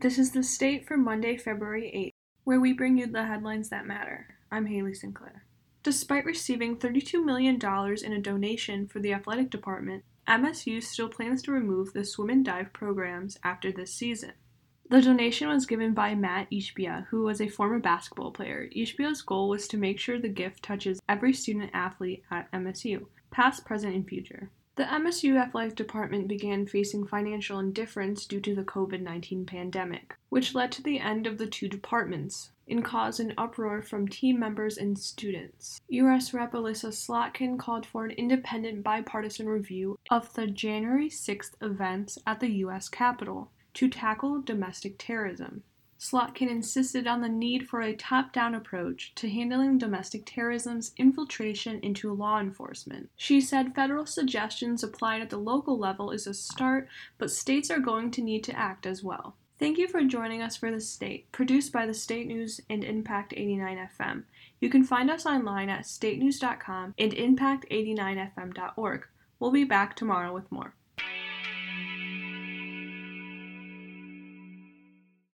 This is the state for Monday, February 8th, where we bring you the headlines that matter. I'm Haley Sinclair. Despite receiving $32 million in a donation for the athletic department, MSU still plans to remove the swim and dive programs after this season. The donation was given by Matt Ishbia, who was a former basketball player. Ishbia's goal was to make sure the gift touches every student athlete at MSU, past, present, and future. The MSU athletic department began facing financial indifference due to the COVID 19 pandemic, which led to the end of the two departments and caused an uproar from team members and students. U.S. Rep. Elissa Slotkin called for an independent bipartisan review of the January 6th events at the U.S. Capitol to tackle domestic terrorism. Slotkin insisted on the need for a top down approach to handling domestic terrorism's infiltration into law enforcement. She said federal suggestions applied at the local level is a start, but states are going to need to act as well. Thank you for joining us for The State, produced by the State News and Impact 89 FM. You can find us online at statenews.com and impact89fm.org. We'll be back tomorrow with more.